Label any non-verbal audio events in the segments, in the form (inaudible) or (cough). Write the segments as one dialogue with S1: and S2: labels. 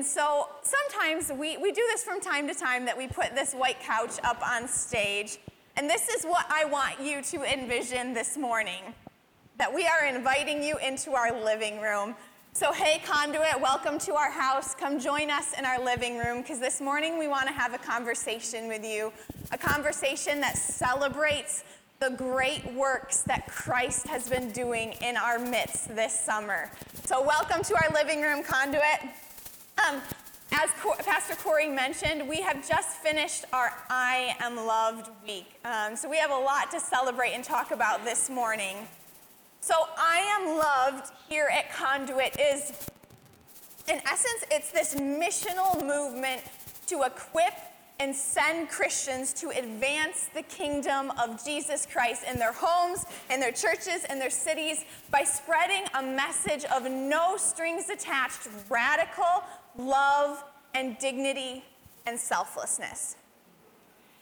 S1: And so sometimes we, we do this from time to time that we put this white couch up on stage. And this is what I want you to envision this morning that we are inviting you into our living room. So, hey, Conduit, welcome to our house. Come join us in our living room because this morning we want to have a conversation with you, a conversation that celebrates the great works that Christ has been doing in our midst this summer. So, welcome to our living room, Conduit. Um, as Co- Pastor Corey mentioned, we have just finished our I Am Loved week. Um, so, we have a lot to celebrate and talk about this morning. So, I Am Loved here at Conduit is, in essence, it's this missional movement to equip and send Christians to advance the kingdom of Jesus Christ in their homes, in their churches, in their cities by spreading a message of no strings attached, radical love and dignity and selflessness.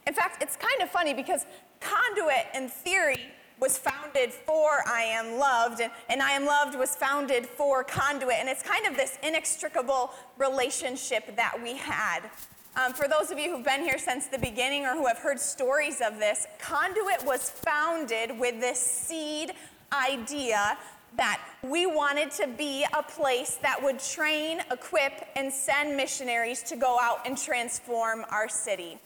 S1: In fact, it's kind of funny because Conduit, in theory, was founded for I Am Loved, and, and I Am Loved was founded for Conduit, and it's kind of this inextricable relationship that we had. Um, for those of you who've been here since the beginning or who have heard stories of this, Conduit was founded with this seed idea that we wanted to be a place that would train, equip, and send missionaries to go out and transform our city.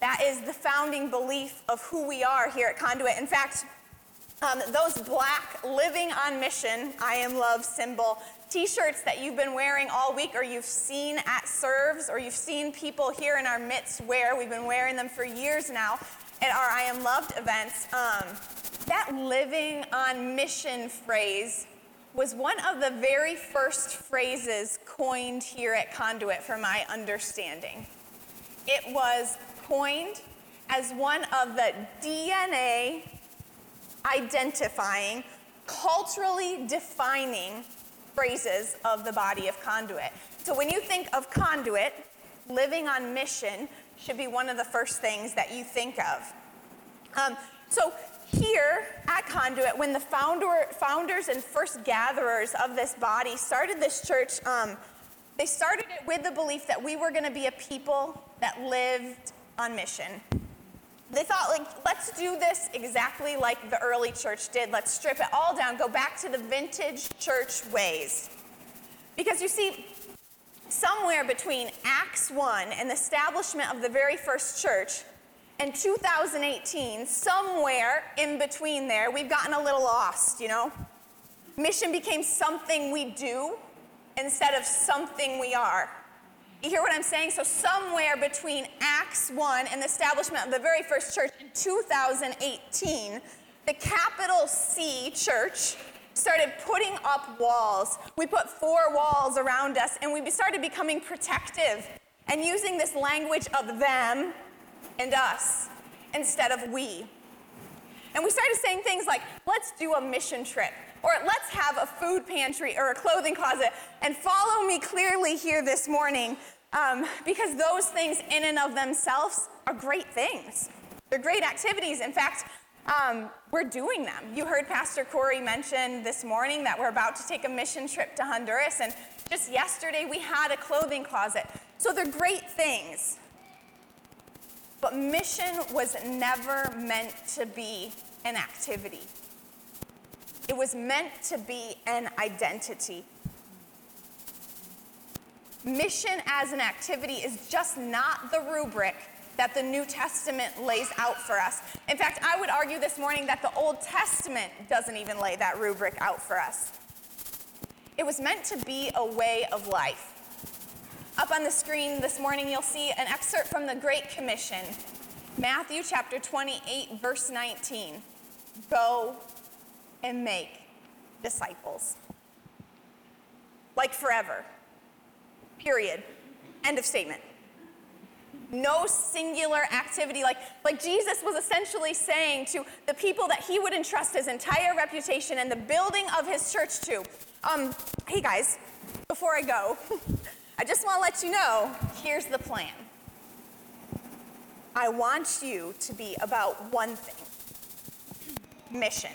S1: That is the founding belief of who we are here at Conduit. In fact, um, those black living on mission, I am love symbol t shirts that you've been wearing all week, or you've seen at serves, or you've seen people here in our midst wear, we've been wearing them for years now at our I am loved events. Um, that living on mission phrase was one of the very first phrases coined here at Conduit, for my understanding. It was coined as one of the DNA identifying, culturally defining phrases of the body of Conduit. So when you think of Conduit, living on mission should be one of the first things that you think of. Um, so here at Conduit, when the founder, founders and first gatherers of this body started this church, um, they started it with the belief that we were going to be a people that lived on mission. They thought, like, let's do this exactly like the early church did. Let's strip it all down, go back to the vintage church ways. Because you see, somewhere between Acts 1 and the establishment of the very first church and 2018, somewhere in between there, we've gotten a little lost, you know? Mission became something we do instead of something we are. You hear what I'm saying? So, somewhere between Acts 1 and the establishment of the very first church in 2018, the capital C church started putting up walls. We put four walls around us and we started becoming protective and using this language of them and us instead of we. And we started saying things like, let's do a mission trip, or let's have a food pantry or a clothing closet, and follow me clearly here this morning, um, because those things in and of themselves are great things. They're great activities. In fact, um, we're doing them. You heard Pastor Corey mention this morning that we're about to take a mission trip to Honduras, and just yesterday we had a clothing closet. So they're great things. But mission was never meant to be an activity, it was meant to be an identity. Mission as an activity is just not the rubric that the New Testament lays out for us. In fact, I would argue this morning that the Old Testament doesn't even lay that rubric out for us. It was meant to be a way of life. Up on the screen this morning, you'll see an excerpt from the Great Commission, Matthew chapter 28, verse 19. Go and make disciples. Like forever. Period. End of statement. No singular activity. Like, like Jesus was essentially saying to the people that he would entrust his entire reputation and the building of his church to um, hey guys, before I go, (laughs) I just want to let you know here's the plan. I want you to be about one thing mission.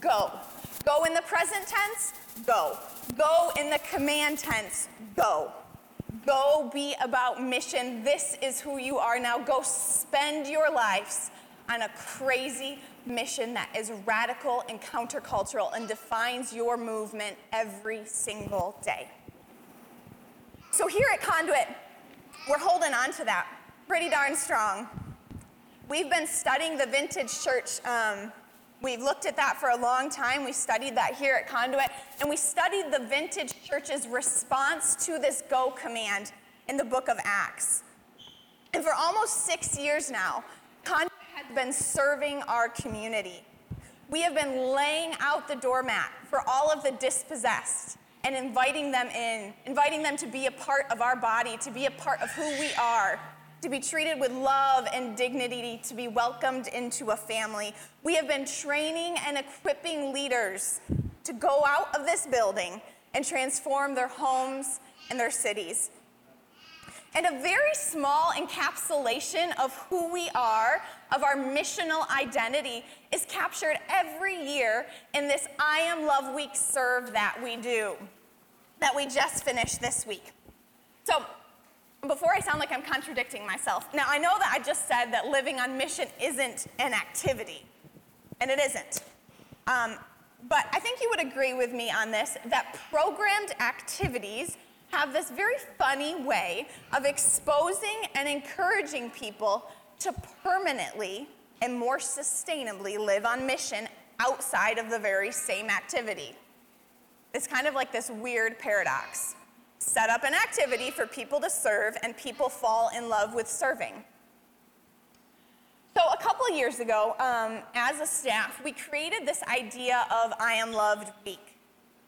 S1: Go. Go in the present tense, go. Go in the command tense, go. Go be about mission. This is who you are now. Go spend your lives on a crazy mission that is radical and countercultural and defines your movement every single day. So, here at Conduit, we're holding on to that pretty darn strong. We've been studying the vintage church. Um, we've looked at that for a long time. We studied that here at Conduit, and we studied the vintage church's response to this go command in the book of Acts. And for almost six years now, Conduit has been serving our community. We have been laying out the doormat for all of the dispossessed and inviting them in, inviting them to be a part of our body, to be a part of who we are, to be treated with love and dignity, to be welcomed into a family. We have been training and equipping leaders to go out of this building and transform their homes and their cities. And a very small encapsulation of who we are, of our missional identity, is captured every year in this I Am Love Week serve that we do, that we just finished this week. So, before I sound like I'm contradicting myself, now I know that I just said that living on mission isn't an activity, and it isn't. Um, but I think you would agree with me on this that programmed activities have this very funny way of exposing and encouraging people to permanently and more sustainably live on mission outside of the very same activity. It's kind of like this weird paradox set up an activity for people to serve, and people fall in love with serving. So, a couple years ago, um, as a staff, we created this idea of I Am Loved Week.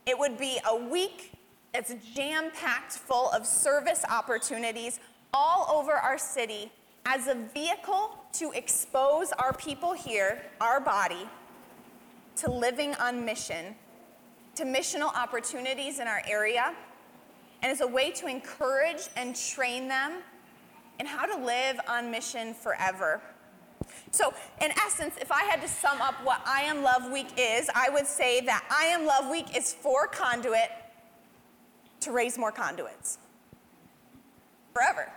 S1: It would be a week that's jam packed full of service opportunities all over our city as a vehicle to expose our people here, our body, to living on mission, to missional opportunities in our area, and as a way to encourage and train them in how to live on mission forever. So, in essence, if I had to sum up what I Am Love Week is, I would say that I Am Love Week is for conduit to raise more conduits forever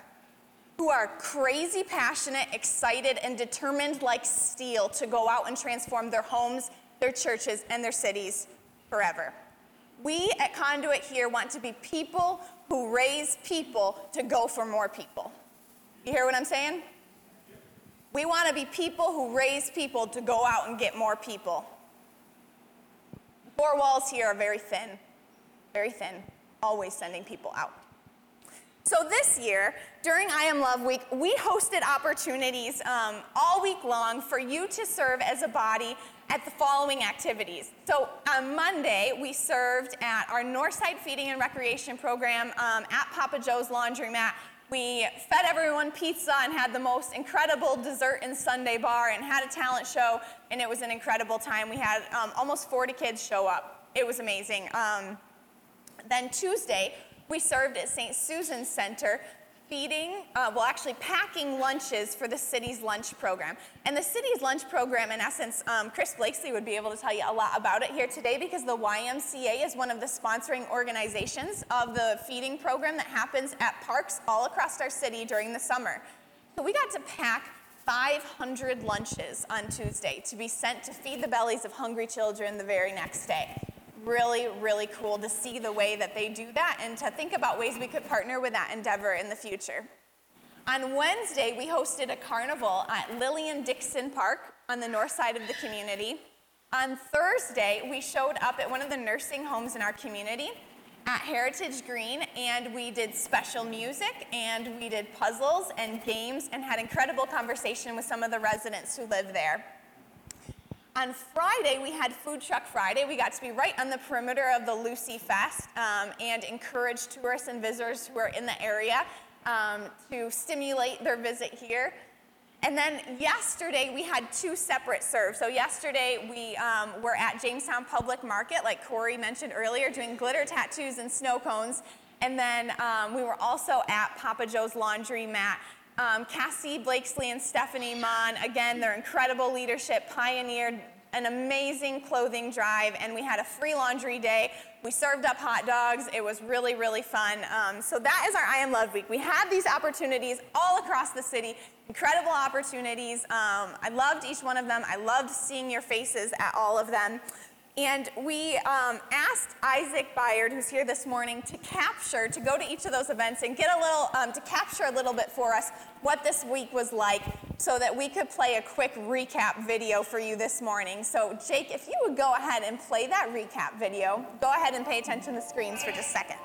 S1: who are crazy passionate, excited, and determined like steel to go out and transform their homes, their churches, and their cities forever. We at Conduit here want to be people who raise people to go for more people. You hear what I'm saying? We want to be people who raise people to go out and get more people. Four walls here are very thin, very thin, always sending people out. So this year, during I Am Love Week, we hosted opportunities um, all week long for you to serve as a body at the following activities. So on Monday, we served at our Northside Feeding and Recreation Program um, at Papa Joe's Laundromat. We fed everyone pizza and had the most incredible dessert and sundae bar and had a talent show, and it was an incredible time. We had um, almost 40 kids show up. It was amazing. Um, then Tuesday, we served at St. Susan's Center feeding, uh, well, actually packing lunches for the city's lunch program. And the city's lunch program, in essence, um, Chris Blakesley would be able to tell you a lot about it here today because the YMCA is one of the sponsoring organizations of the feeding program that happens at parks all across our city during the summer. So we got to pack 500 lunches on Tuesday to be sent to feed the bellies of hungry children the very next day really, really cool to see the way that they do that and to think about ways we could partner with that endeavor in the future. On Wednesday, we hosted a carnival at Lillian Dixon Park on the north side of the community. On Thursday, we showed up at one of the nursing homes in our community at Heritage Green, and we did special music, and we did puzzles and games, and had incredible conversation with some of the residents who live there. On Friday, we had Food Truck Friday. We got to be right on the perimeter of the Lucy Fest um, and encourage tourists and visitors who are in the area um, to stimulate their visit here. And then yesterday, we had two separate serves. So, yesterday, we um, were at Jamestown Public Market, like Corey mentioned earlier, doing glitter tattoos and snow cones. And then um, we were also at Papa Joe's Laundromat um, Cassie Blakesley and Stephanie Mon, again, their incredible leadership pioneered an amazing clothing drive, and we had a free laundry day. We served up hot dogs. It was really, really fun. Um, so that is our I Am Love Week. We had these opportunities all across the city, incredible opportunities. Um, I loved each one of them. I loved seeing your faces at all of them. And we um, asked Isaac Byard, who's here this morning, to capture, to go to each of those events and get a little, um, to capture a little bit for us what this week was like so that we could play a quick recap video for you this morning. So, Jake, if you would go ahead and play that recap video, go ahead and pay attention to the screens for just a second.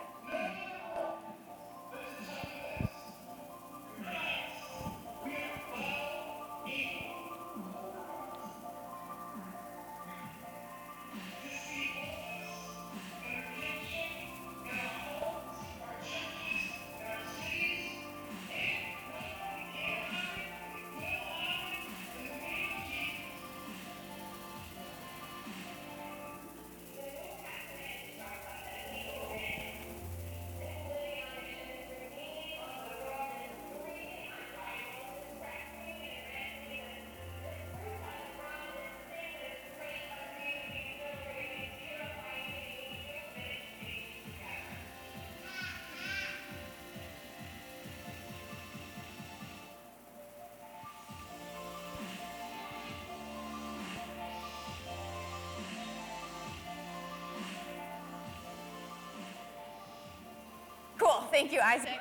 S1: Thank you, Isaac.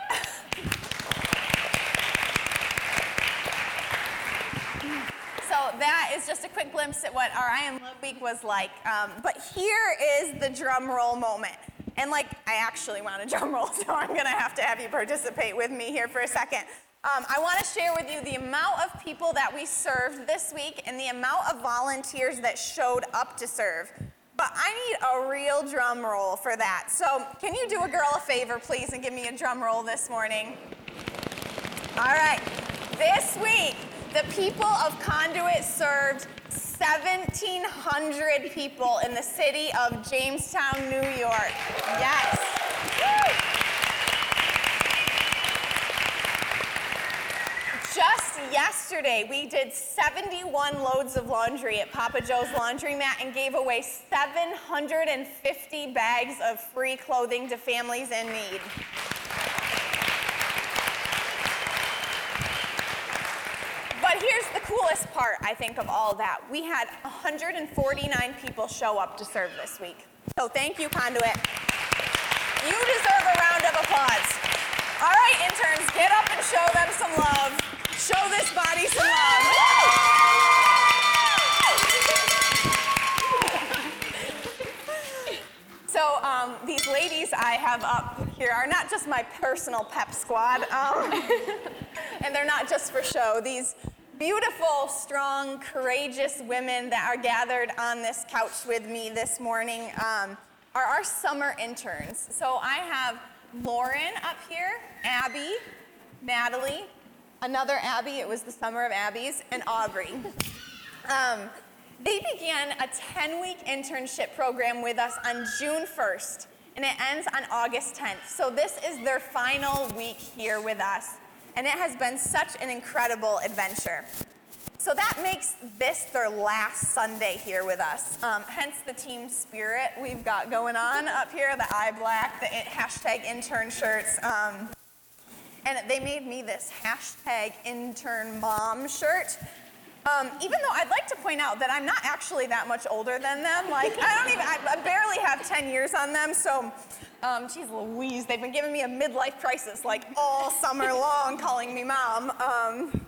S1: So that is just a quick glimpse at what our I Am Love Week was like. Um, but here is the drum roll moment. And like, I actually want a drum roll, (laughs) so I'm gonna have to have you participate with me here for a second. Um, I want to share with you the amount of people that we served this week and the amount of volunteers that showed up to serve. But I need a real drum roll for that. So, can you do a girl a favor, please, and give me a drum roll this morning? All right. This week, the people of Conduit served 1,700 people in the city of Jamestown, New York. Yes. Woo! Just yesterday, we did 71 loads of laundry at Papa Joe's Laundromat and gave away 750 bags of free clothing to families in need. But here's the coolest part, I think, of all that. We had 149 people show up to serve this week. So thank you, Conduit. You deserve a round of applause. All right, interns, get up and show them some love. Show this body some love. So um, these ladies I have up here are not just my personal pep squad, um, (laughs) and they're not just for show. These beautiful, strong, courageous women that are gathered on this couch with me this morning um, are our summer interns. So I have Lauren up here, Abby, Natalie, another Abby, it was the summer of Abby's, and Aubrey. Um, they began a 10 week internship program with us on June 1st, and it ends on August 10th. So this is their final week here with us, and it has been such an incredible adventure. So that makes this their last Sunday here with us. Um, hence the team spirit we've got going on up here the eye black, the hashtag intern shirts. Um, and they made me this hashtag intern mom shirt. Um, even though I'd like to point out that I'm not actually that much older than them. Like, I don't even, I, barely have 10 years on them. So, um, geez Louise, they've been giving me a midlife crisis like all summer long, calling me mom. Um,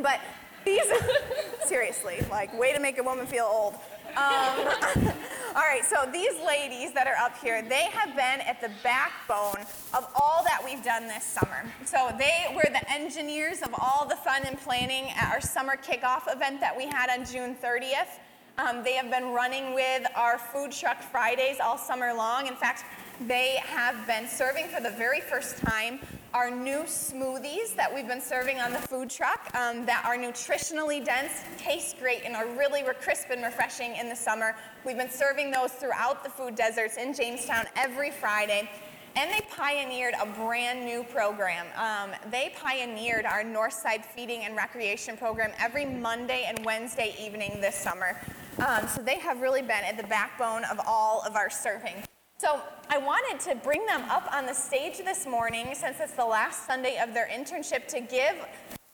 S1: but these, (laughs) seriously, like, way to make a woman feel old. Um, (laughs) all right, so these ladies that are up here, they have been at the backbone of all that we've done this summer. So they were the engineers of all the fun and planning at our summer kickoff event that we had on June 30th. Um, they have been running with our food truck Fridays all summer long. In fact, they have been serving for the very first time our new smoothies that we've been serving on the food truck um, that are nutritionally dense, taste great, and are really crisp and refreshing in the summer. We've been serving those throughout the food deserts in Jamestown every Friday. And they pioneered a brand new program. Um, they pioneered our Northside Feeding and Recreation program every Monday and Wednesday evening this summer. Um, so they have really been at the backbone of all of our serving. So I wanted to bring them up on the stage this morning since it's the last Sunday of their internship to give,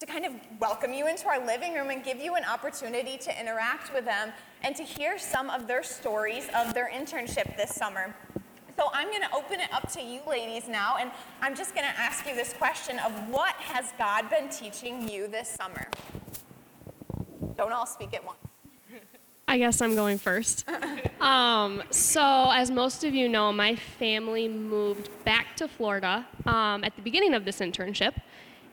S1: to kind of welcome you into our living room and give you an opportunity to interact with them and to hear some of their stories of their internship this summer. So I'm going to open it up to you ladies now, and I'm just going to ask you this question of what has God been teaching you this summer? Don't all speak at once.
S2: I guess I'm going first. (laughs) um, so, as most of you know, my family moved back to Florida um, at the beginning of this internship.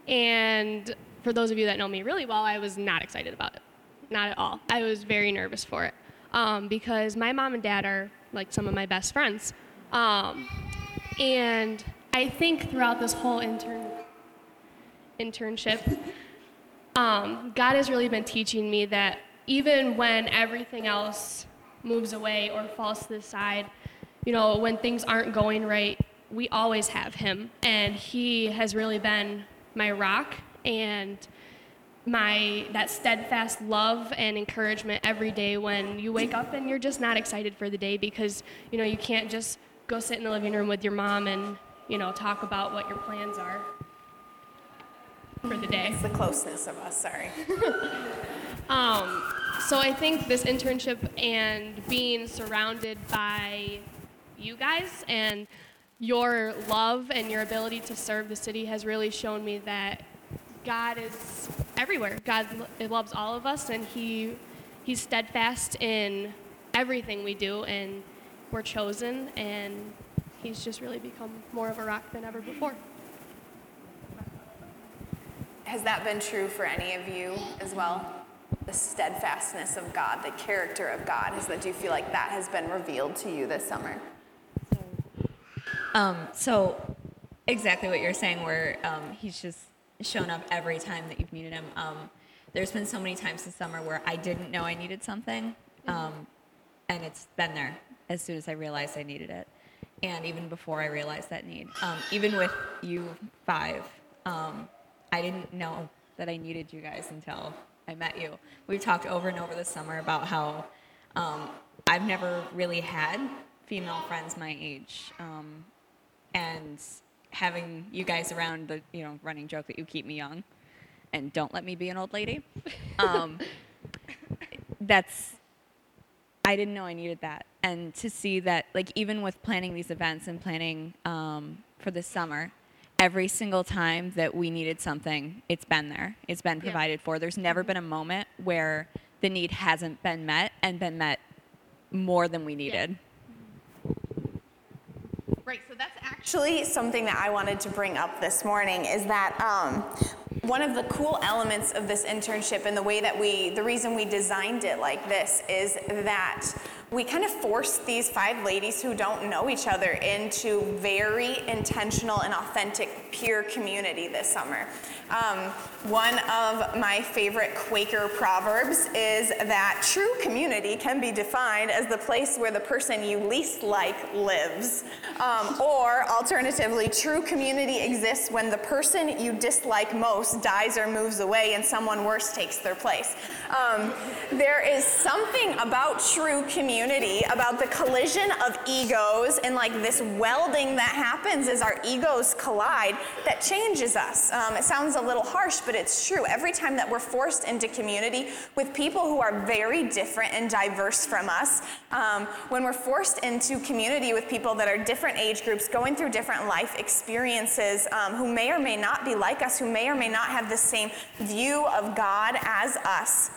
S2: And for those of you that know me really well, I was not excited about it. Not at all. I was very nervous for it um, because my mom and dad are like some of my best friends. Um, and I think throughout this whole intern internship, um, God has really been teaching me that even when everything else moves away or falls to the side, you know, when things aren't going right, we always have Him. And He has really been my rock and my that steadfast love and encouragement every day when you wake up and you're just not excited for the day because you know you can't just go sit in the living room with your mom and you know talk about what your plans are for the day
S1: It's the closeness of us, sorry. (laughs)
S2: Um, so I think this internship and being surrounded by you guys and your love and your ability to serve the city has really shown me that God is everywhere. God loves all of us, and He He's steadfast in everything we do, and we're chosen, and He's just really become more of a rock than ever before.
S1: Has that been true for any of you as well? The steadfastness of God, the character of God, is that do you feel like that has been revealed to you this summer?
S3: Um, so exactly what you're saying, where um, he's just shown up every time that you've needed him. Um, there's been so many times this summer where I didn't know I needed something, um, and it's been there as soon as I realized I needed it, and even before I realized that need. Um, even with you five, um, I didn't know that I needed you guys until I met you. We've talked over and over this summer about how um, I've never really had female friends my age. Um, and having you guys around the you know running joke that you keep me young and don't let me be an old lady um, (laughs) that's i didn't know i needed that and to see that like even with planning these events and planning um, for this summer every single time that we needed something it's been there. It's been
S2: Yeah.
S3: provided for. There's never been a moment where the need hasn't been met and been met more than we needed.
S1: Right, so that's actually something that I wanted to bring up this morning is that um, one of the cool elements of this internship and the way that we, the reason we designed it like this is that we kind of forced these five ladies who don't know each other into very intentional and authentic peer community this summer. Um, one of my favorite Quaker proverbs is that true community can be defined as the place where the person you least like lives. Um, or alternatively, true community exists when the person you dislike most dies or moves away and someone worse takes their place. Um, there is something about true community, about the collision of egos and like this welding that happens as our egos collide that changes us. Um, it sounds a little harsh, but it's true. Every time that we're forced into community with people who are very different and diverse from us, um, when we're forced into community with people that are different age groups, going through different life experiences, um, who may or may not be like us, who may or may not have the same view of God as us,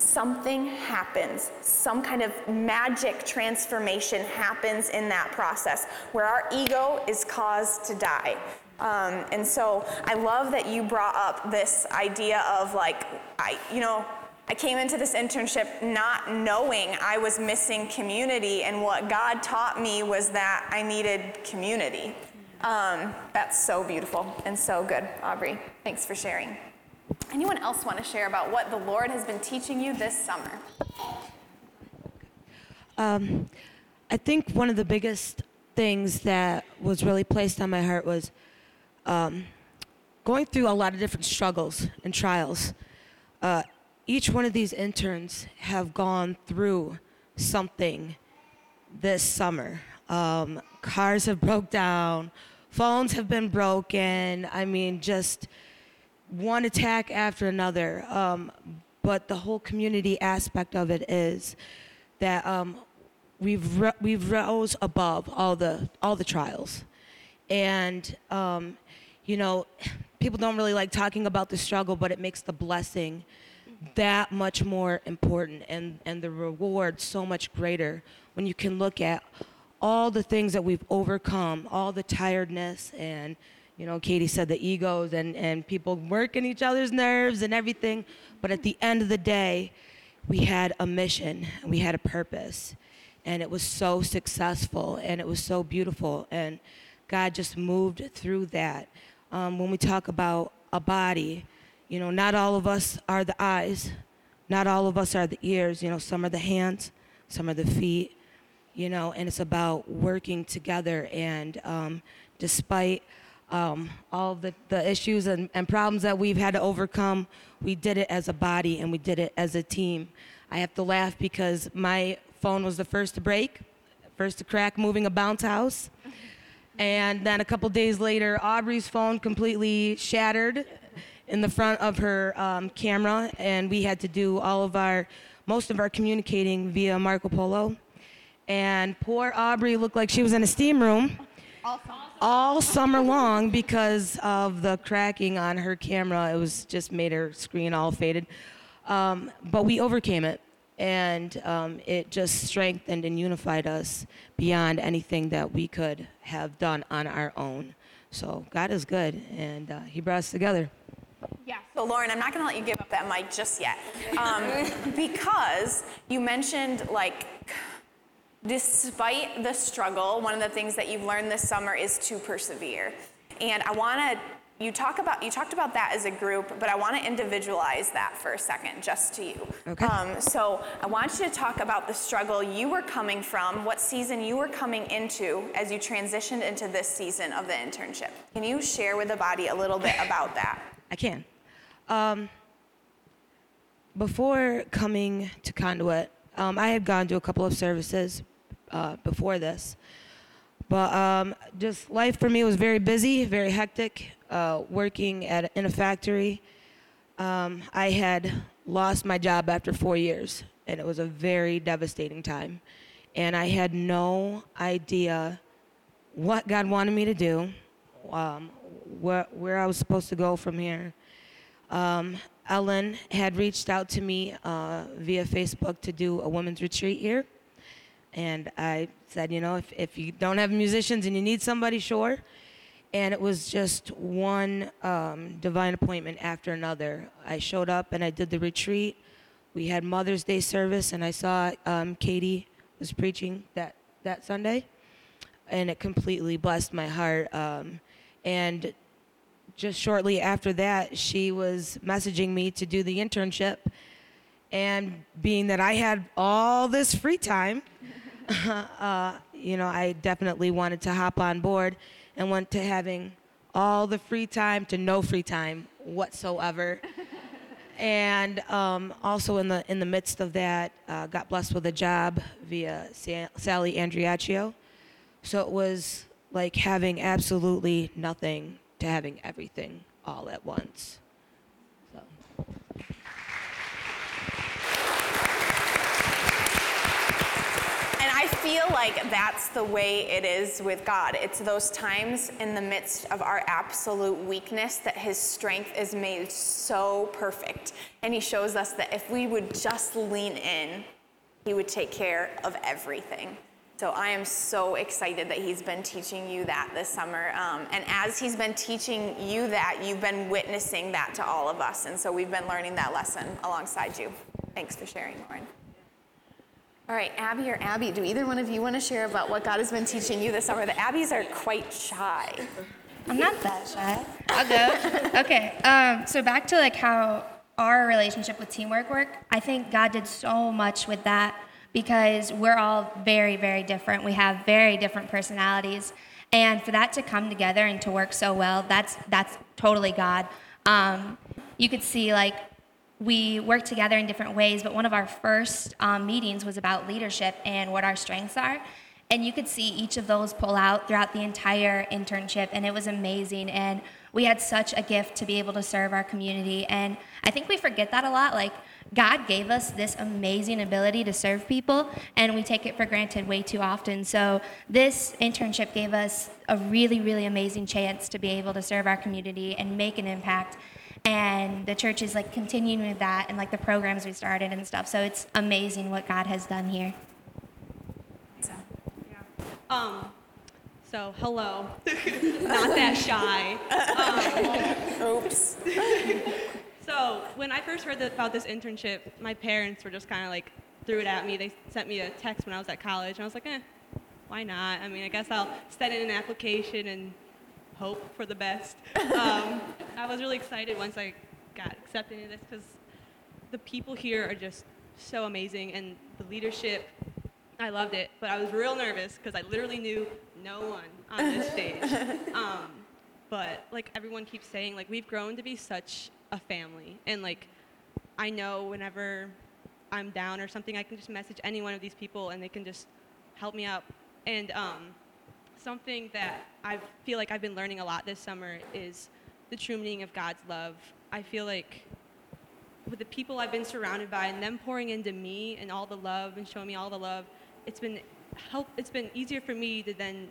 S1: something happens. Some kind of magic transformation happens in that process where our ego is caused to die. Um, and so I love that you brought up this idea of like, I, you know, I came into this internship not knowing I was missing community, and what God taught me was that I needed community. Um, that's so beautiful and so good, Aubrey. Thanks for sharing. Anyone else want to share about what the Lord has been teaching you this summer?
S4: I think one of the biggest things that was really placed on my heart was um, going through a lot of different struggles and trials. Uh, each one of these interns have gone through something this summer. Um, cars have broke down. Phones have been broken. I mean, just one attack after another. Um, but the whole community aspect of it is that um, we've ro- we've rose above all the all the trials, and um, you know, people don't really like talking about the struggle, but it makes the blessing that much more important and and the reward so much greater when you can look at all the things that we've overcome, all the tiredness and you know, Katie said the egos and, and people working each other's nerves and everything. But at the end of the day, we had a mission, and we had a purpose. And it was so successful and it was so beautiful. And God just moved through that. Um, when we talk about a body, you know, not all of us are the eyes, not all of us are the ears. You know, some are the hands, some are the feet, you know, and it's about working together. And um, despite um, all the, the issues and, and problems that we've had to overcome, we did it as a body and we did it as a team. I have to laugh because my phone was the first to break, first to crack moving a bounce house. And then a couple days later, Aubrey's phone completely shattered in the front of her um, camera, and we had to do all of our, most of our communicating via Marco Polo. And poor Aubrey looked like she was in a steam room all summer long because of the cracking on her camera. It was just made her screen all faded. Um, but we overcame it, and um, it just strengthened and unified us beyond anything that we could have done on our own. So God is good, and uh, He brought us together.
S1: Yeah. So Lauren, I'm not going to let you give up that mic just yet, um, (laughs) because you mentioned like despite the struggle, one of the things that you've learned this summer is to persevere. And I want to you talk about you talked about that as a group, but I want to individualize that for a second, just to you.
S4: Okay.
S1: Um, so I want you to talk about the struggle you were coming from, what season you were coming into as you transitioned into this season of the internship. Can you share with the body a little bit about that?
S4: I can. Um, before coming to Conduit, um, I had gone to a couple of services uh, before this. But um, just life for me was very busy, very hectic, uh, working at, in a factory. Um, I had lost my job after four years, and it was a very devastating time. And I had no idea what God wanted me to do, um, where, where I was supposed to go from here. Um, Ellen had reached out to me uh, via Facebook to do a women's retreat here. And I said, you know, if, if you don't have musicians and you need somebody, sure. And it was just one um, divine appointment after another. I showed up and I did the retreat. We had Mother's Day service, and I saw um, Katie was preaching that, that Sunday. And it completely blessed my heart. Um, and just shortly after that, she was messaging me to do the internship. And being that I had all this free time, uh, you know, I definitely wanted to hop on board and went to having all the free time to no free time whatsoever. and um, also in the in the midst of that, uh, got blessed with a job via Sa- Sally Andriaccio. So it was like having absolutely nothing to having everything all at once. So.
S1: And I feel like that's the way it is with God. It's those times in the midst of our absolute weakness that His strength is made so perfect. And He shows us that if we would just lean in, He would take care of everything. So I am so excited that He's been teaching you that this summer. Um, and as He's been teaching you that, you've been witnessing that to all of us. And so we've been learning that lesson alongside you. Thanks for sharing, Lauren. All right, Abby or Abby, do either one of you want to share about what God has been teaching you this summer? The Abbies are quite shy.
S5: I'm not that shy. I'll go. okay. Um, so back to like how our relationship with teamwork work. I think God did so much with that because we're all very, very different. We have very different personalities, and for that to come together and to work so well, that's that's totally God. Um, you could see like we work together in different ways, but one of our first um, meetings was about leadership and what our strengths are. and you could see each of those pull out throughout the entire internship, and it was amazing. And we had such a gift to be able to serve our community. And I think we forget that a lot. Like, God gave us this amazing ability to serve people, and we take it for granted way too often. So, this internship gave us a really, really amazing chance to be able to serve our community and make an impact. And the church is like continuing with that and like the programs we started and stuff. So, it's amazing what God has done here.
S1: So, yeah.
S6: Um, so hello, (laughs) not that shy.
S1: oops. (laughs)
S6: So when I first heard that, about this internship, my parents were just kind of like threw it at me. They sent me a text when I was at college, and I was like, eh, why not? I mean, I guess I'll send in an application and hope for the best. Um, I was really excited once I got accepted into this because the people here are just so amazing, and the leadership. I loved it, but I was real nervous because I literally knew no one on this stage. (laughs) Um, but like everyone keeps saying, like we've grown to be such a family, and like I know whenever I'm down or something, I can just message any one of these people, and they can just help me out. And um, something that I feel like I've been learning a lot this summer is the true meaning of God's love. I feel like with the people I've been surrounded by and them pouring into me and all the love and showing me all the love, it's been help. It's been easier for me to then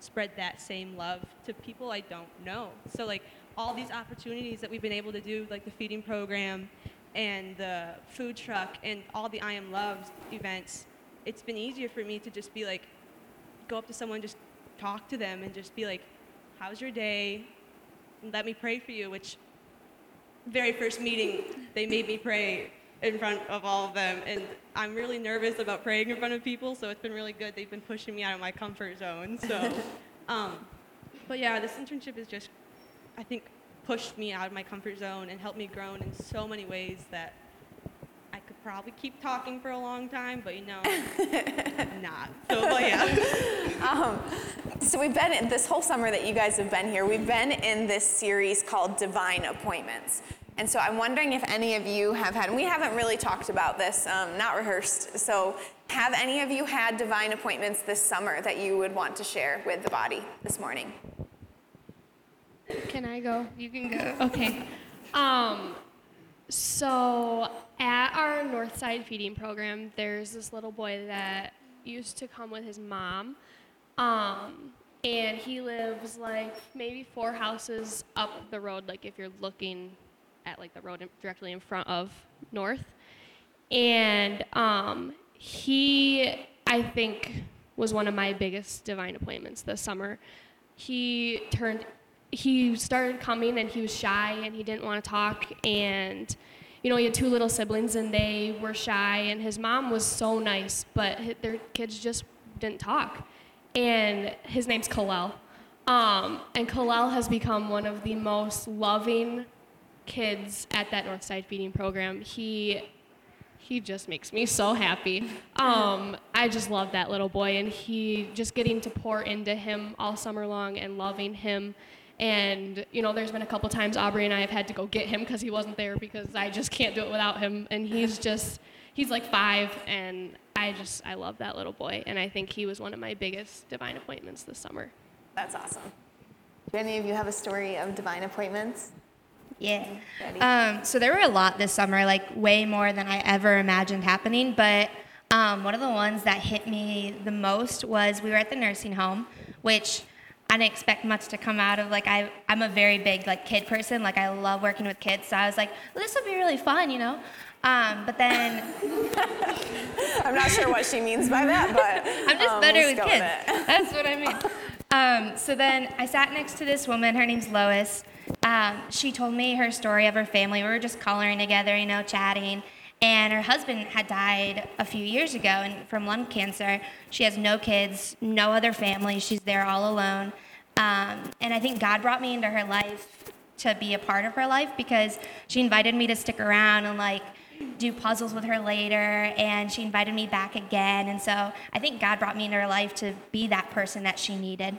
S6: spread that same love to people I don't know. So like all these opportunities that we've been able to do, like the feeding program and the food truck and all the I Am Loved events, it's been easier for me to just be like, go up to someone, just talk to them, and just be like, "How's your day?" And let me pray for you, which very first meeting, they made me pray in front of all of them. And I'm really nervous about praying in front of people, so it's been really good. They've been pushing me out of my comfort zone. So, (laughs) um, but yeah, this internship has just, I think, pushed me out of my comfort zone and helped me grow in so many ways that probably keep talking for a long time, but you know, (laughs) not. So, but yeah. (laughs)
S1: So we've been in this whole summer that you guys have been here. We've been in this series called Divine Appointments. And so I'm wondering if any of you have had, and we haven't really talked about this, um, not rehearsed. So have any of you had divine appointments this summer that you would want to share with the body this morning?
S2: Can I go?
S5: You can go.
S2: Okay. Um, so at our Northside feeding program, there's this little boy that used to come with his mom. Um, and he lives like maybe four houses up the road, like if you're looking at like the road in- directly in front of North. And um, he, I think, was one of my biggest divine appointments this summer. He turned, he started coming and he was shy and he didn't want to talk. And, you know, he had two little siblings and they were shy. And his mom was so nice, but their kids just didn't talk. And his name's Kalel. Um, and Kalel has become one of the most loving kids at that Northside feeding program. He he just makes me so happy. Um, I just love that little boy, and he just getting to pour into him all summer long and loving him. And you know, there's been a couple times Aubrey and I have had to go get him because he wasn't there because I just can't do it without him. And he's just he's like five, and I just I love that little boy, and I think he was one of my biggest divine appointments this summer.
S1: That's awesome. Do any of you have a story of divine appointments?
S5: Yeah.
S1: Ready?
S5: Um, so there were a lot this summer, like way more than I ever imagined happening. But um, one of the ones that hit me the most was we were at the nursing home, which I didn't expect much to come out of. Like I, I'm a very big like kid person. Like I love working with kids. So I was like, well, this will be really fun, you know. Um, but then (laughs)
S1: I'm not sure what she means by that, but (laughs)
S5: I'm just
S1: um,
S5: better with kids. That's what I mean. Um, so then I sat next to this woman. Her name's Lois. Um, she told me her story of her family. We were just coloring together, you know, chatting. And her husband had died a few years ago and from lung cancer. She has no kids, no other family. She's there all alone. Um, and I think God brought me into her life to be a part of her life because she invited me to stick around and like do puzzles with her later and she invited me back again and so i think god brought me into her life to be that person that she needed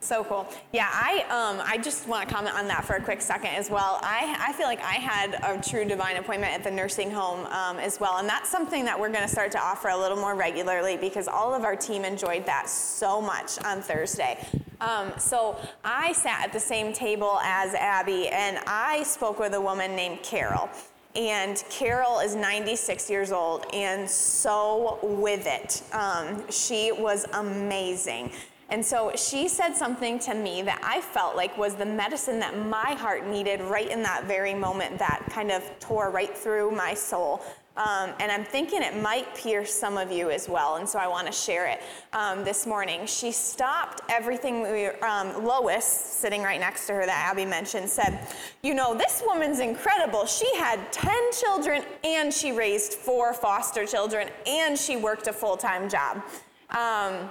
S1: So cool. Yeah, I um, I just want to comment on that for a quick second as well. I, I feel like I had a true divine appointment at the nursing home um, as well, and that's something that we're going to start to offer a little more regularly because all of our team enjoyed that so much on Thursday. Um, so I sat at the same table as Abby, and I spoke with a woman named Carol. And Carol is 96 years old and so with it. Um, she was amazing. And so she said something to me that I felt like was the medicine that my heart needed right in that very moment that kind of tore right through my soul. Um, and I'm thinking it might pierce some of you as well, and so I want to share it um, this morning. She stopped everything. We, um, Lois, sitting right next to her, that Abby mentioned, said, "You know, this woman's incredible. She had 10 children, and she raised four foster children, and she worked a full-time job." Um,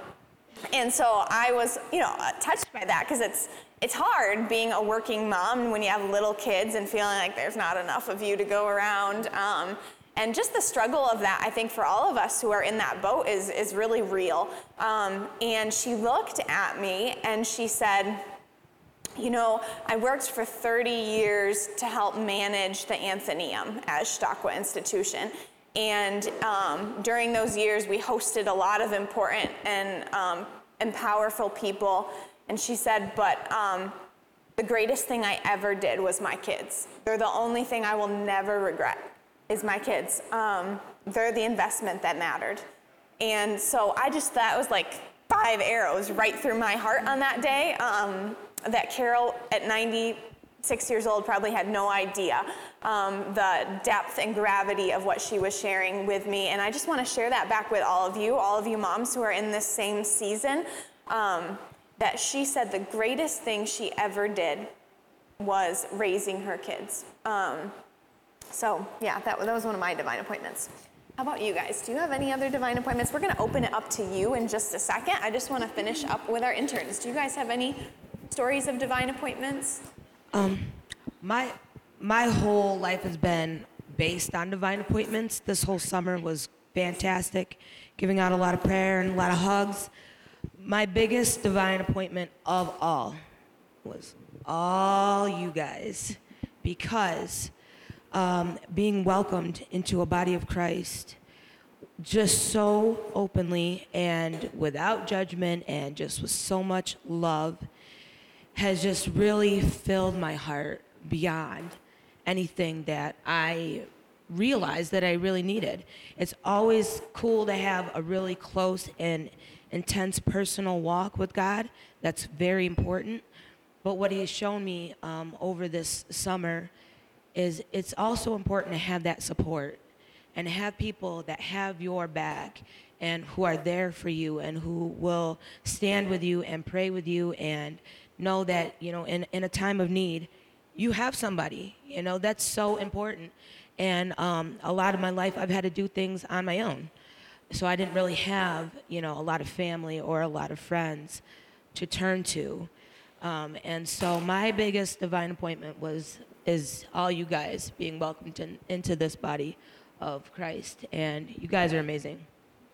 S1: and so I was, you know, touched by that because it's it's hard being a working mom when you have little kids and feeling like there's not enough of you to go around. Um, and just the struggle of that, I think, for all of us who are in that boat is, is really real. Um, and she looked at me and she said, You know, I worked for 30 years to help manage the Athenaeum at Chautauqua Institution. And um, during those years, we hosted a lot of important and, um, and powerful people. And she said, But um, the greatest thing I ever did was my kids. They're the only thing I will never regret is my kids. Um, they're the investment that mattered. And so I just, that was like five arrows right through my heart on that day. Um, that Carol at 96 years old probably had no idea um, the depth and gravity of what she was sharing with me. And I just want to share that back with all of you, all of you moms who are in this same season. Um, that she said the greatest thing she ever did was raising her kids. Um, so, yeah, that, that was one of my divine appointments. How about you guys? Do you have any other divine appointments? We're going to open it up to you in just a second. I just want to finish up with our interns. Do you guys have any stories of divine appointments?
S4: Um, my my whole life has been based on divine appointments. This whole summer was fantastic, giving out a lot of prayer and a lot of hugs. My biggest divine appointment of all was all you guys, because um, being welcomed into a body of Christ just so openly and without judgment and just with so much love has just really filled my heart beyond anything that I realized that I really needed. It's always cool to have a really close and intense personal walk with God. That's very important. But what He has shown me um, over this summer is it's also important to have that support and have people that have your back and who are there for you and who will stand with you and pray with you and know that you know in, in a time of need you have somebody you know that's so important. And um, a lot of my life i've had to do things on my own. So i didn't really have you know a lot of family or a lot of friends to turn to. Um, and so my biggest divine appointment was is all you guys being welcomed in, into this body of Christ. And you guys are amazing.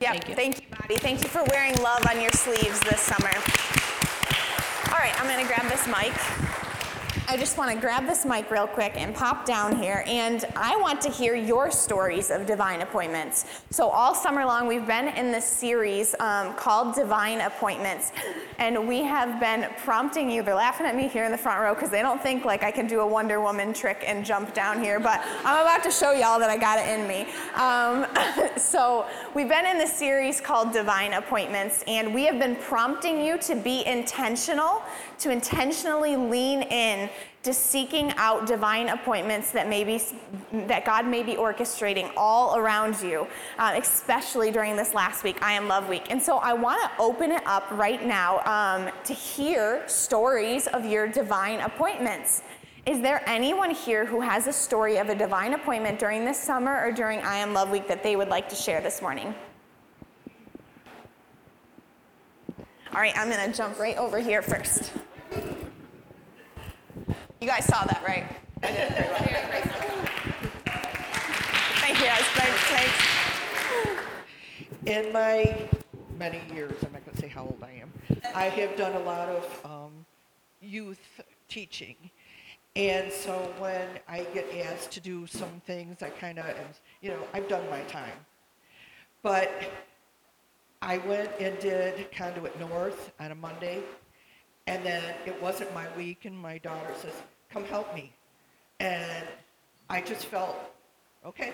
S1: Yeah,
S4: Thank you.
S1: thank you, Maddie. Thank you for wearing love on your sleeves this summer. All right, I'm gonna grab this mic. I just want to grab this mic real quick and pop down here, and I want to hear your stories of divine appointments. So, all summer long, we've been in this series um, called Divine Appointments, and we have been prompting you. They're laughing at me here in the front row because they don't think like I can do a Wonder Woman trick and jump down here, but I'm about to show y'all that I got it in me. Um, (laughs) so, we've been in this series called Divine Appointments, and we have been prompting you to be intentional, to intentionally lean in to seeking out divine appointments that maybe that God may be orchestrating all around you, uh, especially during this last week, I Am Love Week. And so I want to open it up right now um, to hear stories of your divine appointments. Is there anyone here who has a story of a divine appointment during this summer or during I Am Love Week that they would like to share this morning? All right, I'm going to jump right over here first. You guys saw that, right? Thank you guys. Thanks. Thanks.
S7: In my many years, I'm not going to say how old I am, I have done a lot of um, youth teaching. And so when I get asked to do some things, I kind of, you know, I've done my time. But I went and did Conduit North on a Monday, and then it wasn't my week, and my daughter says, Come help me. And I just felt, okay.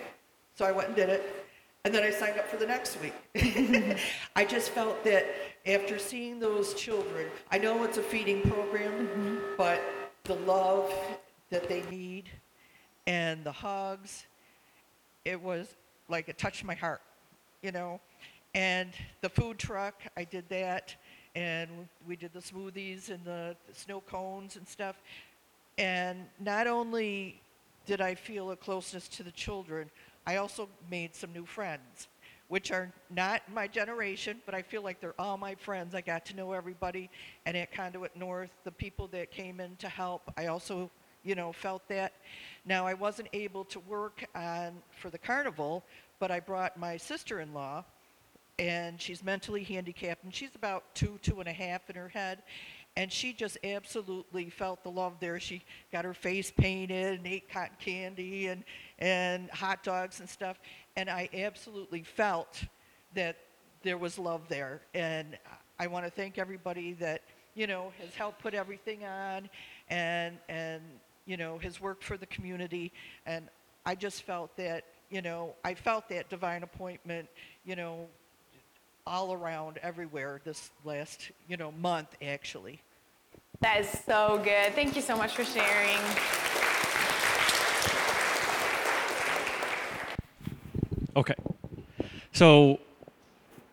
S7: So I went and did it, and then I signed up for the next week. (laughs) I just felt that after seeing those children, I know it's a feeding program, mm-hmm. but the love that they need and the hugs, it was like it touched my heart, you know. And the food truck, I did that, and we did the smoothies and the, the snow cones and stuff. And not only did I feel a closeness to the children, I also made some new friends, which are not my generation, but I feel like they're all my friends. I got to know everybody, and at Conduit North, the people that came in to help, I also, you know, felt that. Now I wasn't able to work on for the carnival, but I brought my sister-in-law, and she's mentally handicapped, and she's about two, two and a half in her head. And she just absolutely felt the love there. She got her face painted and ate cotton candy and, and hot dogs and stuff. And I absolutely felt that there was love there. And I want to thank everybody that, you know, has helped put everything on and, and, you know, has worked for the community. And I just felt that, you know, I felt that divine appointment, you know, all around everywhere this last, you know, month actually.
S1: That is so good. Thank you so much for sharing.
S8: Okay. So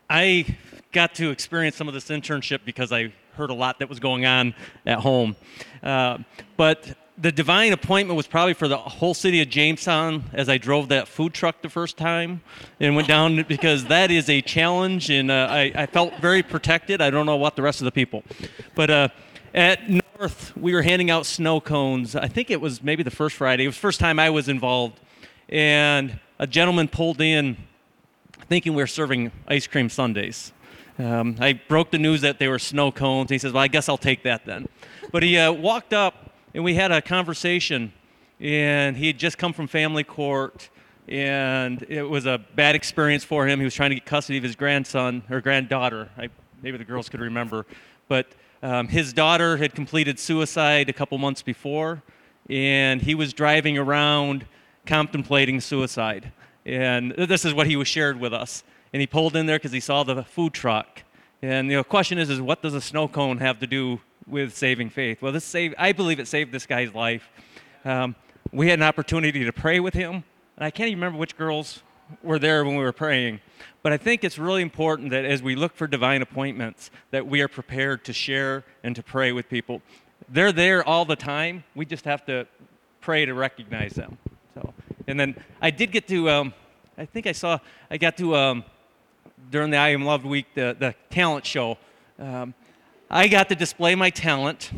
S8: I got to experience some of this internship because I heard a lot that was going on at home. Uh, but the divine appointment was probably for the whole city of Jamestown as I drove that food truck the first time and went down (laughs) because that is a challenge and uh, I, I, felt very protected. I don't know what the rest of the people. But uh, at North, we were handing out snow cones. I think it was maybe the first Friday. It was the first time I was involved. And a gentleman pulled in thinking we were serving ice cream sundaes. Um, I broke the news that they were snow cones. He says, Well, I guess I'll take that then. But he uh, walked up and we had a conversation. And he had just come from family court. And it was a bad experience for him. He was trying to get custody of his grandson or granddaughter. I, maybe the girls could remember. But um, his daughter had completed suicide a couple months before. And he was driving around contemplating suicide. And this is what he was shared with us. And he pulled in there because he saw the food truck. And the question is, is what does a snow cone have to do with saving faith? Well, this saved, I believe it saved this guy's life. Um, we had an opportunity to pray with him. And I can't even remember which girls were there when we were praying. But I think it's really important that as we look for divine appointments, that we are prepared to share and to pray with people. They're there all the time. We just have to pray to recognize them. So, and then I did get to, um, I think I saw, I got to, um, during the I Am Loved week, the, the talent show. Um, I got to display my talent.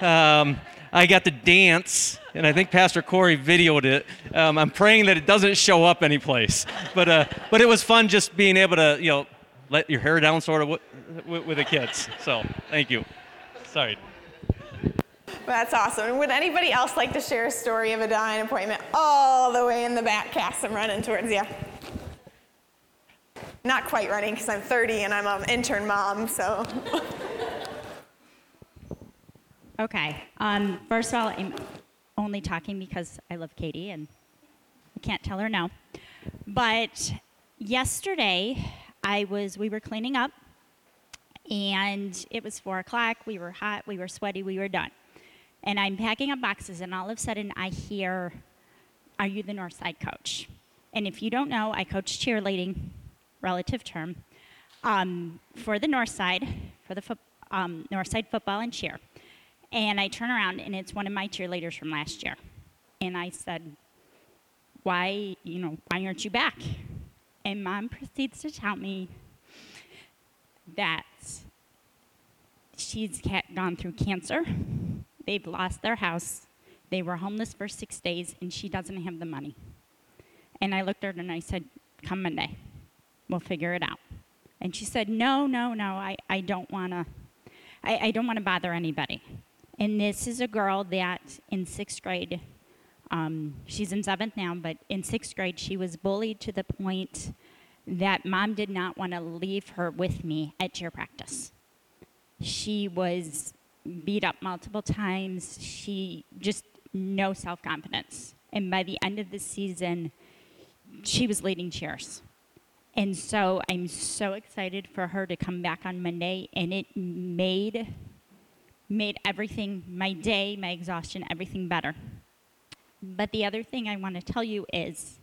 S8: Um, I got to dance, and I think Pastor Corey videoed it. Um, I'm praying that it doesn't show up anyplace, but uh, but it was fun just being able to you know let your hair down sort of with, with, the kids. So thank you. Sorry.
S1: That's awesome. Would anybody else like to share a story of a dying appointment all the way in the back? Cass, I'm running towards you. Not quite running because I'm 30 and I'm an intern mom, so.
S9: okay. Um, first of all, I'm only talking because I love Katie and I can't tell her no. But yesterday, I was we were cleaning up and it was four o'clock. We were hot, we were sweaty, we were done and I'm packing up boxes, and all of a sudden I hear, Are you the Northside coach? And if you don't know, I coach cheerleading, relative term, um, for the north side, for the fo- um, Northside football and cheer. And I turn around, and it's one of my cheerleaders from last year. And I said, Why, you know, why aren't you back? And mom (laughs) proceeds to tell me that she's gone through cancer They've lost their house. They were homeless for six days, and she doesn't have the money. And I looked at her and I said, Come Monday. We'll figure it out. And she said, No, no, no, I, I don't want to. I, I don't want to bother anybody. And this is a girl that in sixth grade, um, she's in seventh now, but in sixth grade, she was bullied to the point that mom did not want to leave her with me at cheer practice. She was beat up multiple times. She just no self confidence. And by the end of the season, she was leading cheers. And so I'm so excited for her to come back on Monday, and it made made everything my day, my exhaustion, everything better. But the other thing I want to tell you is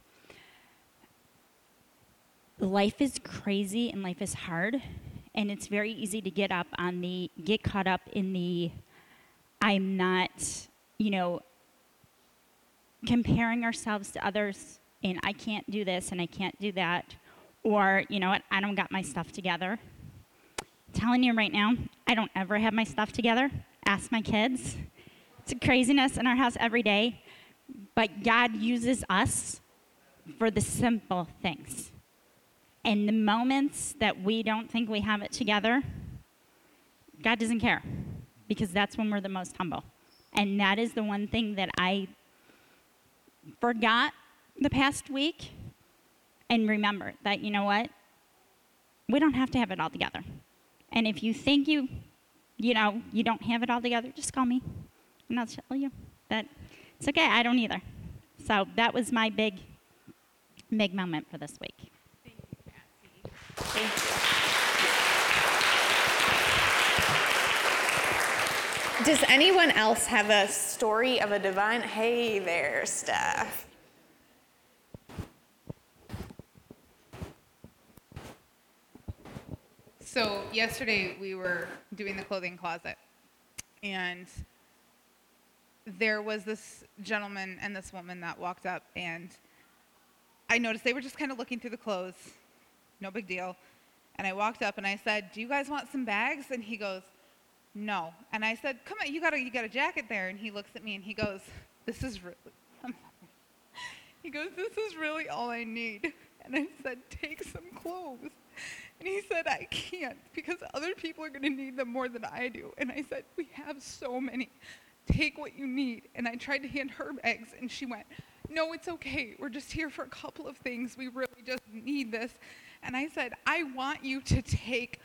S9: life is crazy and life is hard, and it's very easy to get up on the get caught up in the I'm not, you know, comparing ourselves to others and I can't do this and I can't do that or you know what, I don't got my stuff together. telling you right now, I don't ever have my stuff together. Ask my kids. It's a craziness in our house every day, but God uses us for the simple things. And the moments that we don't think we have it together, God doesn't care because that's when we're the most humble. And that is the one thing that I forgot the past week and remember that, you know what? We don't have to have it all together. And if you think you, you know, you don't have it all together, just call me and I'll tell you that it's okay. I don't either. So that was my big, big moment for this week.
S1: Does anyone else have a story of a divine? Hey there, Steph.
S10: So yesterday we were doing the clothing closet, and there was this gentleman and this woman that walked up, and I noticed they were just kind of looking through the clothes, no big deal. And I walked up and I said, "Do you guys want some bags?" And he goes, "No." And I said, "Come on, you got a you got a jacket there." And he looks at me and he goes, "This is really." (laughs) he goes, "This is really all I need." And I said, "Take some clothes." And he said, I can't because other people are going to need them more than I do. And I said, We have so many. Take what you need. And I tried to hand her bags, and she went, No, it's okay. We're just here for a couple of things. We really just need this. And I said, I want you to take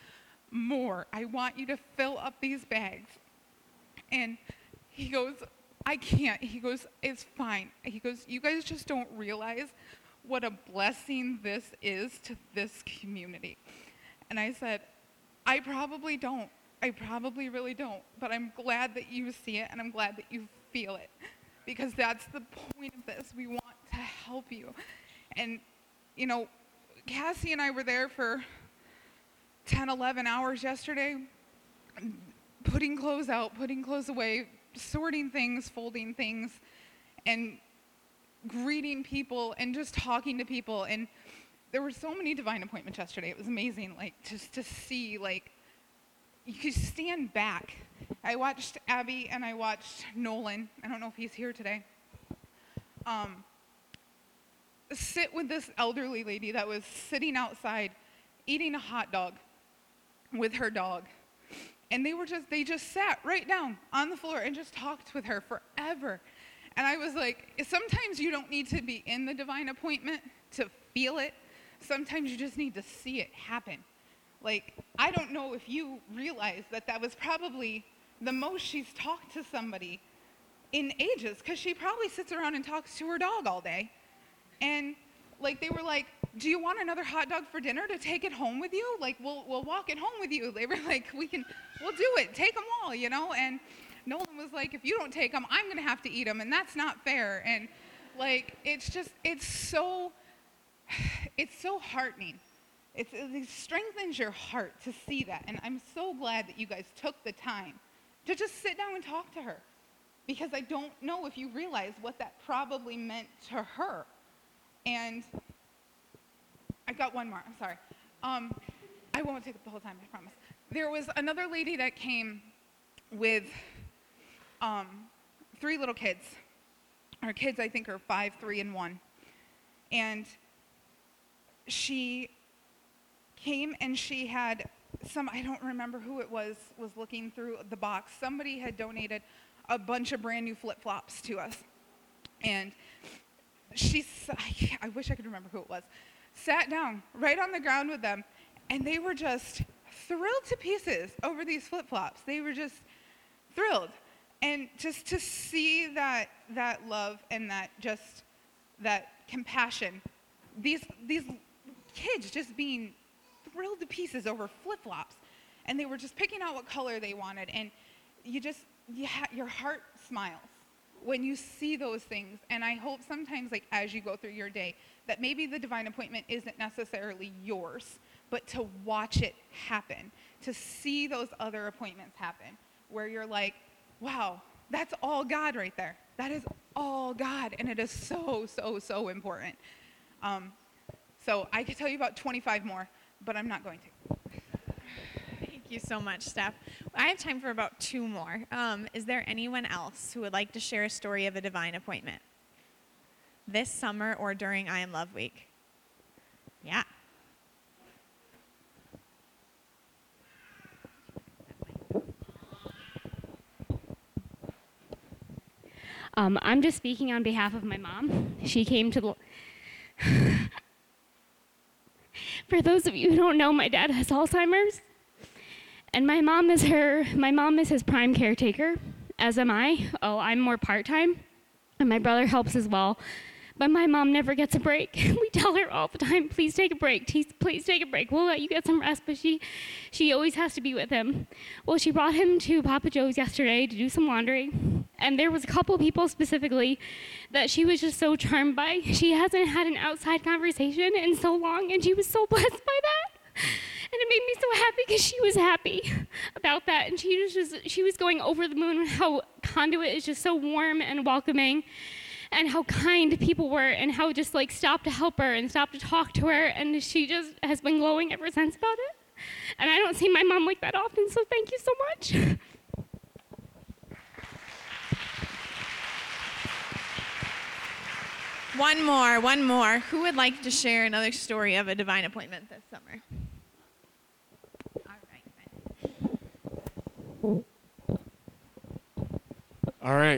S10: more. I want you to fill up these bags. And he goes, I can't. He goes, It's fine. He goes, You guys just don't realize what a blessing this is to this community. And I said, I probably don't. I probably really don't. But I'm glad that you see it and I'm glad that you feel it. Because that's the point of this. We want to help you. And, you know, Cassie and I were there for 10, 11 hours yesterday, putting clothes out, putting clothes away, sorting things, folding things, and greeting people and just talking to people. And there were so many divine appointments yesterday. It was amazing, like just to see, like you could stand back. I watched Abby and I watched Nolan. I don't know if he's here today. Um, sit with this elderly lady that was sitting outside eating a hot dog with her dog. And they were just they just sat right down on the floor and just talked with her forever. And I was like, sometimes you don't need to be in the divine appointment to feel it. Sometimes you just need to see it happen. Like, I don't know if you realize that that was probably the most she's talked to somebody in ages, because she probably sits around and talks to her dog all day. And like they were like, "Do you want another hot dog for dinner to take it home with you? Like we'll we'll walk it home with you." (laughs) They were like, "We can, we'll do it. Take them all, you know." And Nolan was like, "If you don't take them, I'm gonna have to eat them, and that's not fair." And like it's just it's so it's so heartening. It's, it strengthens your heart to see that. And I'm so glad that you guys took the time to just sit down and talk to her. Because I don't know if you realize what that probably meant to her. And I got one more, I'm sorry. Um, I won't take up the whole time, I promise. There was another lady that came with um, three little kids. Her kids, I think, are five, three, and one. And she came and she had some I don't remember who it was was looking through the box. Somebody had donated a bunch of brand new flip flops to us, and she I, wish I could remember who it was. Sat down right on the ground with them, and they were just thrilled to pieces over these flip flops. They were just thrilled, and just to see that that love and that just that compassion, these these kids just being thrilled to pieces over flip flops, and they were just picking out what color they wanted, and you just you ha- your heart smiles when you see those things. And I hope sometimes, like as you go through your day, that maybe the divine appointment isn't necessarily yours, but to watch it happen, to see those other appointments happen, where you're like, wow, that's all God right there. That is all God, and it is so so so important. Um, so I could tell you about 25 more, but I'm not going to.
S1: Thank you so much, Steph. I have time for about two more. Um, is there anyone else who would like to share a story of a divine appointment? This summer or during I Am Love Week? Yeah.
S11: Um, I'm just speaking on behalf of my mom. She came to the. For those of you who don't know, my dad has Alzheimer's, and my mom is her. My mom is his prime caretaker, as am I. Oh, I'm more part time, and my brother helps as well. But my mom never gets a break. (laughs) We tell her all the time, "Please take a break. Please, take a break. We'll let you get some rest." But she, she always has to be with him. Well, she brought him to Papa Joe's yesterday to do some laundry, and there was a couple people specifically that she was just so charmed by. She hasn't had an outside conversation in so long, and she was so (laughs) blessed by that. And it made me so happy because she was happy about that, and she was just she was going over the moon. How Conduit is just so warm and welcoming, and how kind people were, and how just like stopped to help her and stopped to talk to her, and she just has been glowing ever since about it. And I don't see my mom like that often, so thank you so much. (laughs)
S1: One more, one more. Who would like to share another story of a divine appointment this summer?
S12: All right,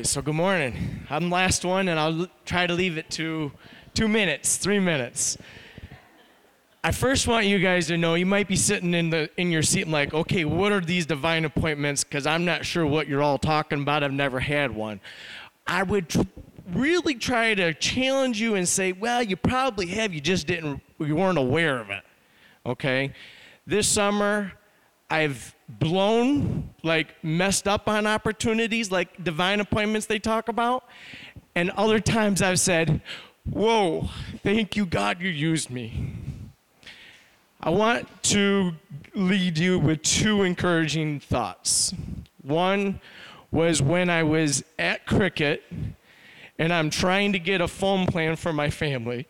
S12: so good morning. I'm the last one, and I'll try to leave it to two minutes, three minutes. I first want you guys to know you might be sitting in the in your seat and like, okay, what are these divine appointments? Because I'm not sure what you're all talking about. I've never had one. I would tr- really try to challenge you and say, well, you probably have. You just didn't. You weren't aware of it. Okay. This summer, I've blown, like messed up on opportunities, like divine appointments they talk about. And other times I've said, Whoa, thank you, God, you used me. I want to lead you with two encouraging thoughts. One was when I was at cricket and I'm trying to get a phone plan for my family.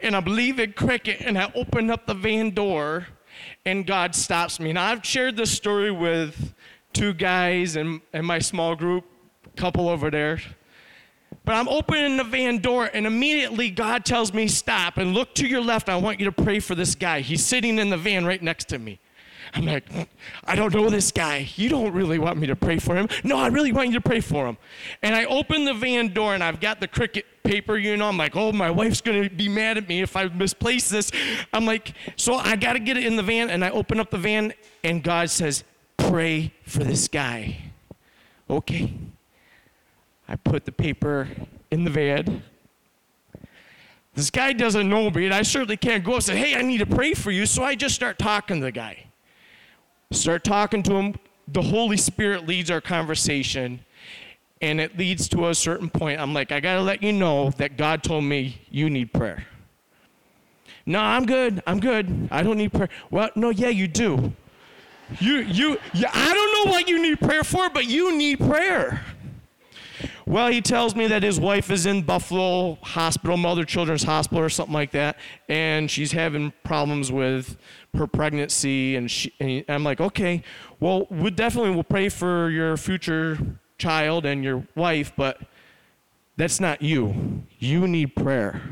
S12: And I'm leaving cricket and I open up the van door and God stops me. Now, I've shared this story with two guys in, in my small group, couple over there. But I'm opening the van door, and immediately God tells me, Stop and look to your left. I want you to pray for this guy. He's sitting in the van right next to me. I'm like, I don't know this guy. You don't really want me to pray for him. No, I really want you to pray for him. And I open the van door and I've got the cricket paper, you know. I'm like, oh, my wife's going to be mad at me if I misplace this. I'm like, so I got to get it in the van. And I open up the van and God says, pray for this guy. Okay. I put the paper in the van. This guy doesn't know me, and I certainly can't go and say, hey, I need to pray for you. So I just start talking to the guy. Start talking to him. The Holy Spirit leads our conversation, and it leads to a certain point. I'm like, I got to let you know that God told me you need prayer. No, I'm good. I'm good. I don't need prayer. Well, no, yeah, you do. You, you, yeah, I don't know what you need prayer for, but you need prayer. Well, he tells me that his wife is in Buffalo Hospital, Mother Children's Hospital, or something like that, and she's having problems with her pregnancy. And, she, and I'm like, okay, well, we definitely will pray for your future child and your wife, but that's not you. You need prayer.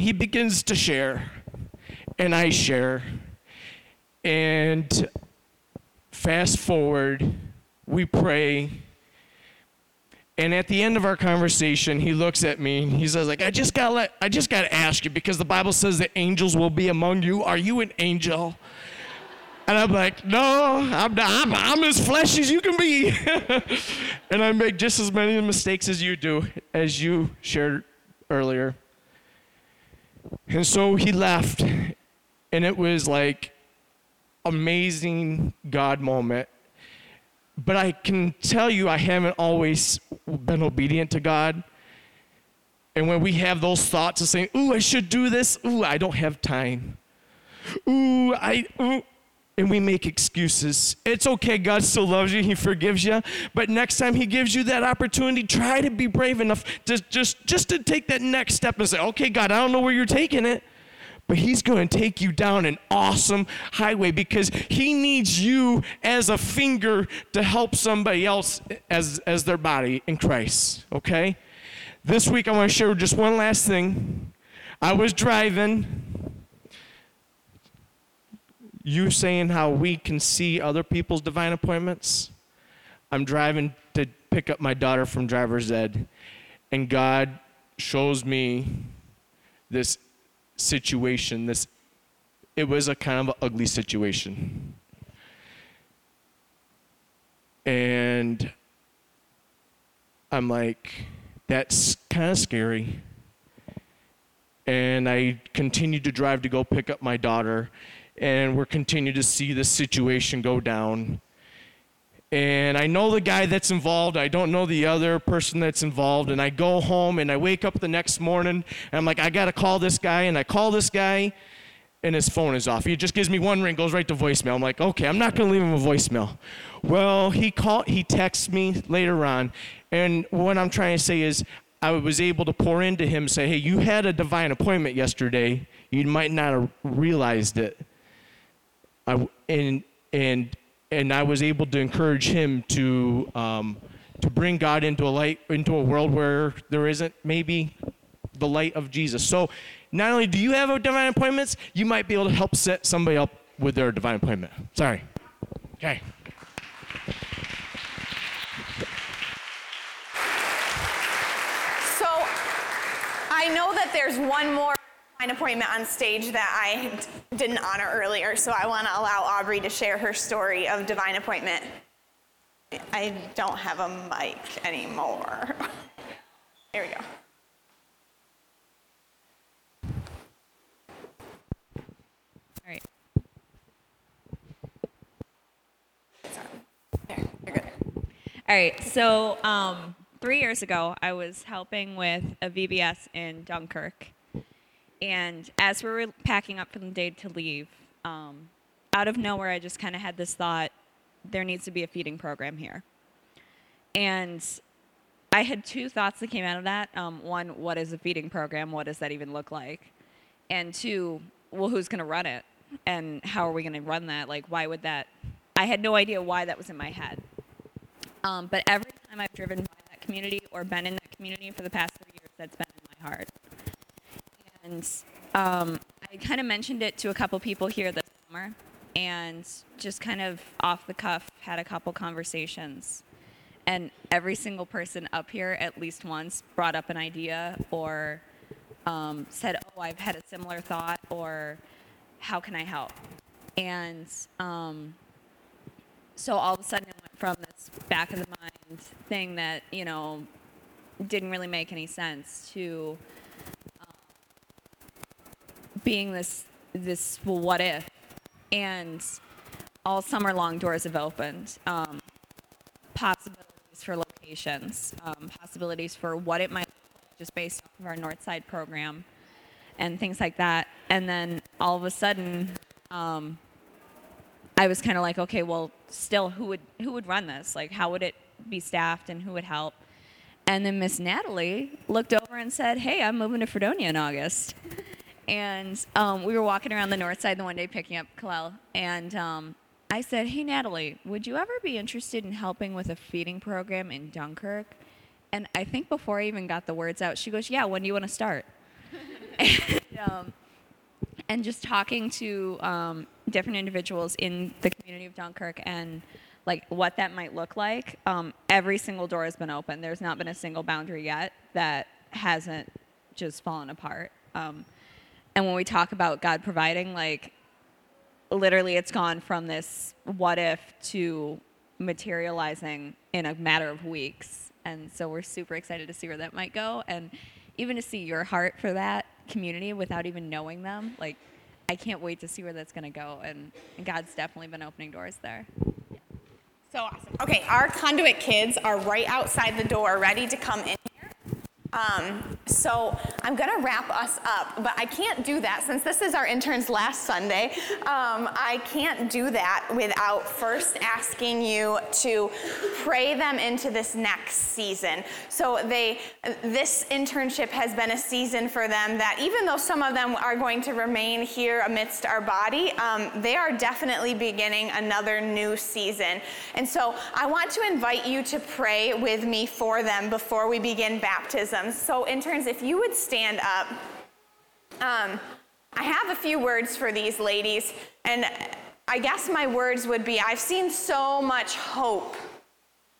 S12: he begins to share, and I share. And fast forward, we pray. And at the end of our conversation, he looks at me and he says, like, I just gotta let, I just gotta ask you, because the Bible says that angels will be among you. Are you an angel? And I'm like, no, I'm not. I'm, I'm as flesh as you can be. (laughs) and I make just as many mistakes as you do, as you shared earlier. And so he left, and it was like amazing God moment. But I can tell you, I haven't always been obedient to God. And when we have those thoughts of saying, "Ooh, I should do this," "Ooh, I don't have time," "Ooh, I," ooh, and we make excuses. It's okay. God still loves you. He forgives you. But next time He gives you that opportunity, try to be brave enough to just just to take that next step and say, "Okay, God, I don't know where you're taking it." But he's going to take you down an awesome highway because he needs you as a finger to help somebody else as, as their body in Christ. Okay? This week, I want to share just one last thing. I was driving. You saying how we can see other people's divine appointments? I'm driving to pick up my daughter from driver's ed, and God shows me this situation. This it was a kind of ugly situation. And I'm like, that's kind of scary. And I continued to drive to go pick up my daughter, and we're continuing to see this situation go down. And I know the guy that's involved. I don't know the other person that's involved. And I go home and I wake up the next morning and I'm like, I got to call this guy. And I call this guy and his phone is off. He just gives me one ring, goes right to voicemail. I'm like, okay, I'm not going to leave him a voicemail. Well, he called, he texts me later on. And what I'm trying to say is, I was able to pour into him, say, hey, you had a divine appointment yesterday. You might not have realized it. I, and, and and I was able to encourage him to um, to bring God into a light into a world where there isn't maybe the light of Jesus. So not only do you have a divine appointments, you might be able to help set somebody up with their divine appointment. Sorry. Okay.
S1: So I know that there's one more divine appointment on stage that I d- didn't honor earlier, so I want to allow Aubrey to share her story of divine appointment. I don't have a mic anymore. (laughs) Here we go.
S3: All right.
S1: There, you're good.
S3: All right. So um, three years ago, I was helping with a VBS in Dunkirk, and as we were packing up for the day to leave, um, out of nowhere, I just kind of had this thought: there needs to be a feeding program here. And I had two thoughts that came out of that. Um, one, what is a feeding program? What does that even look like? And two, well, who's going to run it? And how are we going to run that? Like, why would that? I had no idea why that was in my head. Um, but every time I've driven by that community or been in that community for the past three years, that's been in my heart. And um, I kind of mentioned it to a couple people here this summer and just kind of off the cuff had a couple conversations. And every single person up here, at least once, brought up an idea or um, said, Oh, I've had a similar thought, or how can I help? And um, so all of a sudden it went from this back of the mind thing that, you know, didn't really make any sense to being this, this, well, what if? And all summer long doors have opened. Um, possibilities for locations, um, possibilities for what it might look just based off of our North Side program and things like that. And then all of a sudden, um, I was kind of like, okay, well, still, who would who would run this? Like, how would it be staffed, and who would help? And then Miss Natalie looked over and said, "Hey, I'm moving to Fredonia in August." (laughs) and um, we were walking around the north side the one day picking up Kalel, and um, I said, "Hey, Natalie, would you ever be interested in helping with a feeding program in Dunkirk?" And I think before I even got the words out, she goes, "Yeah, when do you want to start?" (laughs) um, and just talking to um, different individuals in the community of Dunkirk and like what that might look like. Um, every single door has been open. There's not been a single boundary yet that hasn't just fallen apart. Um, and when we talk about God providing, like literally, it's gone from this what if to materializing in a matter of weeks. And so we're super excited to see where that might go. And even to see your heart for that community without even knowing them, like, I can't wait to see where that's going to go. And, and God's definitely been opening doors there.
S1: So awesome. Okay, our conduit kids are right outside the door, ready to come in um, so I'm going to wrap us up, but I can't do that since this is our intern's last Sunday. Um, I can't do that without first asking you to pray them into this next season. So they, this internship has been a season for them that even though some of them are going to remain here amidst our body, um, they are definitely beginning another new season. And so I want to invite you to pray with me for them before we begin baptism. So, interns, if you would stand up. Um, I have a few words for these ladies, and I guess my words would be I've seen so much hope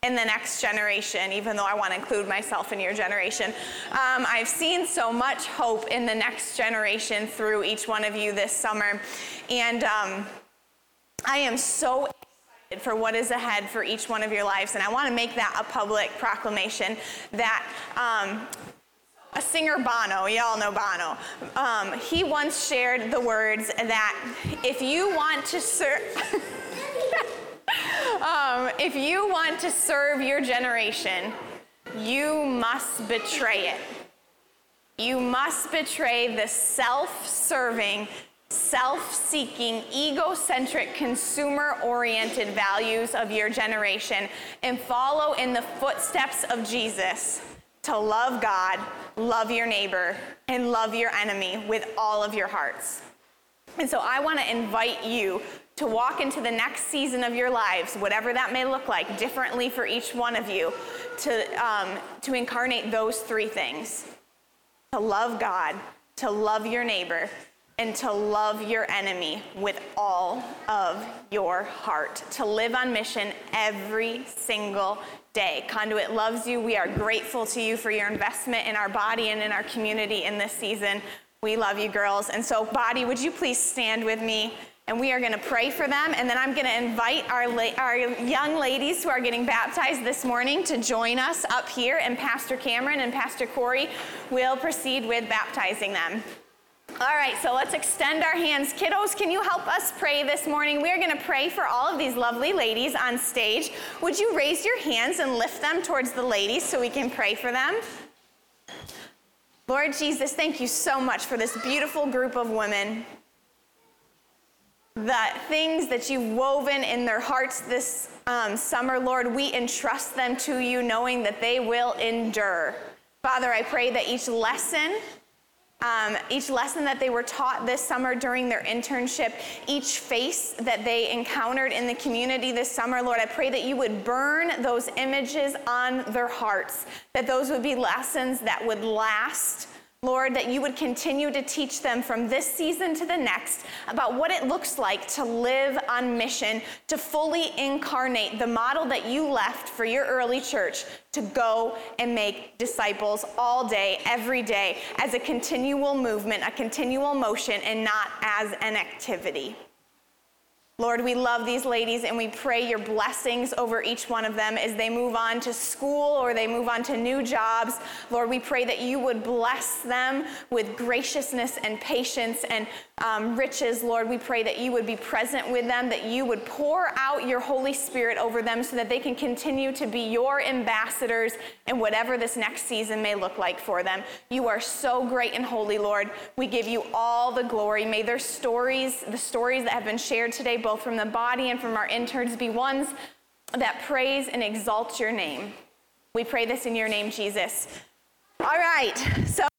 S1: in the next generation, even though I want to include myself in your generation. Um, I've seen so much hope in the next generation through each one of you this summer. And um, I am so for what is ahead for each one of your lives. And I want to make that a public proclamation that um, a singer, Bono, y'all know Bono, um, he once shared the words that if you want to serve, (laughs) um, if you want to serve your generation, you must betray it. You must betray the self serving, self seeking, egocentric, consumer oriented values of your generation and follow in the footsteps of Jesus to love God, love your neighbor, and love your enemy with all of your hearts. And so I want to invite you to walk into the next season of your lives, whatever that may look like, differently for each one of you, to, um, to incarnate those three things to love God, to love your neighbor, and to love your enemy with all of your heart, to live on mission every single day. Conduit loves you. We are grateful to you for your investment in our body and in our community in this season. We love you, girls. And so, body, would you please stand with me? And we are going to pray for them. And then I'm going to invite our, la- our young ladies who are getting baptized this morning to join us up here. And Pastor Cameron and Pastor Corey will proceed with baptizing them. All right, so let's extend our hands. Kiddos, can you help us pray this morning? We are going to pray for all of these lovely ladies on stage. Would you raise your hands and lift them towards the ladies so we can pray for them? Lord Jesus, thank you so much for this beautiful group of women. The things that you've woven in their hearts this um, summer, Lord, we entrust them to you knowing that they will endure. Father, I pray that each lesson um, each lesson that they were taught this summer during their internship, each face that they encountered in the community this summer, Lord, I pray that you would burn those images on their hearts, that those would be lessons that would last Lord, that you would continue to teach them from this season to the next about what it looks like to live on mission, to fully incarnate the model that you left for your early church to go and make disciples all day, every day, as a continual movement, a continual motion, and not as an activity. Lord, we love these ladies and we pray your blessings over each one of them as they move on to school or they move on to new jobs. Lord, we pray that you would bless them with graciousness and patience and um, riches. Lord, we pray that you would be present with them, that you would pour out your Holy Spirit over them so that they can continue to be your ambassadors in whatever this next season may look like for them. You are so great and holy, Lord. We give you all the glory. May their stories, the stories that have been shared today, both from the body and from our interns, be ones that praise and exalt your name. We pray this in your name, Jesus. All right, so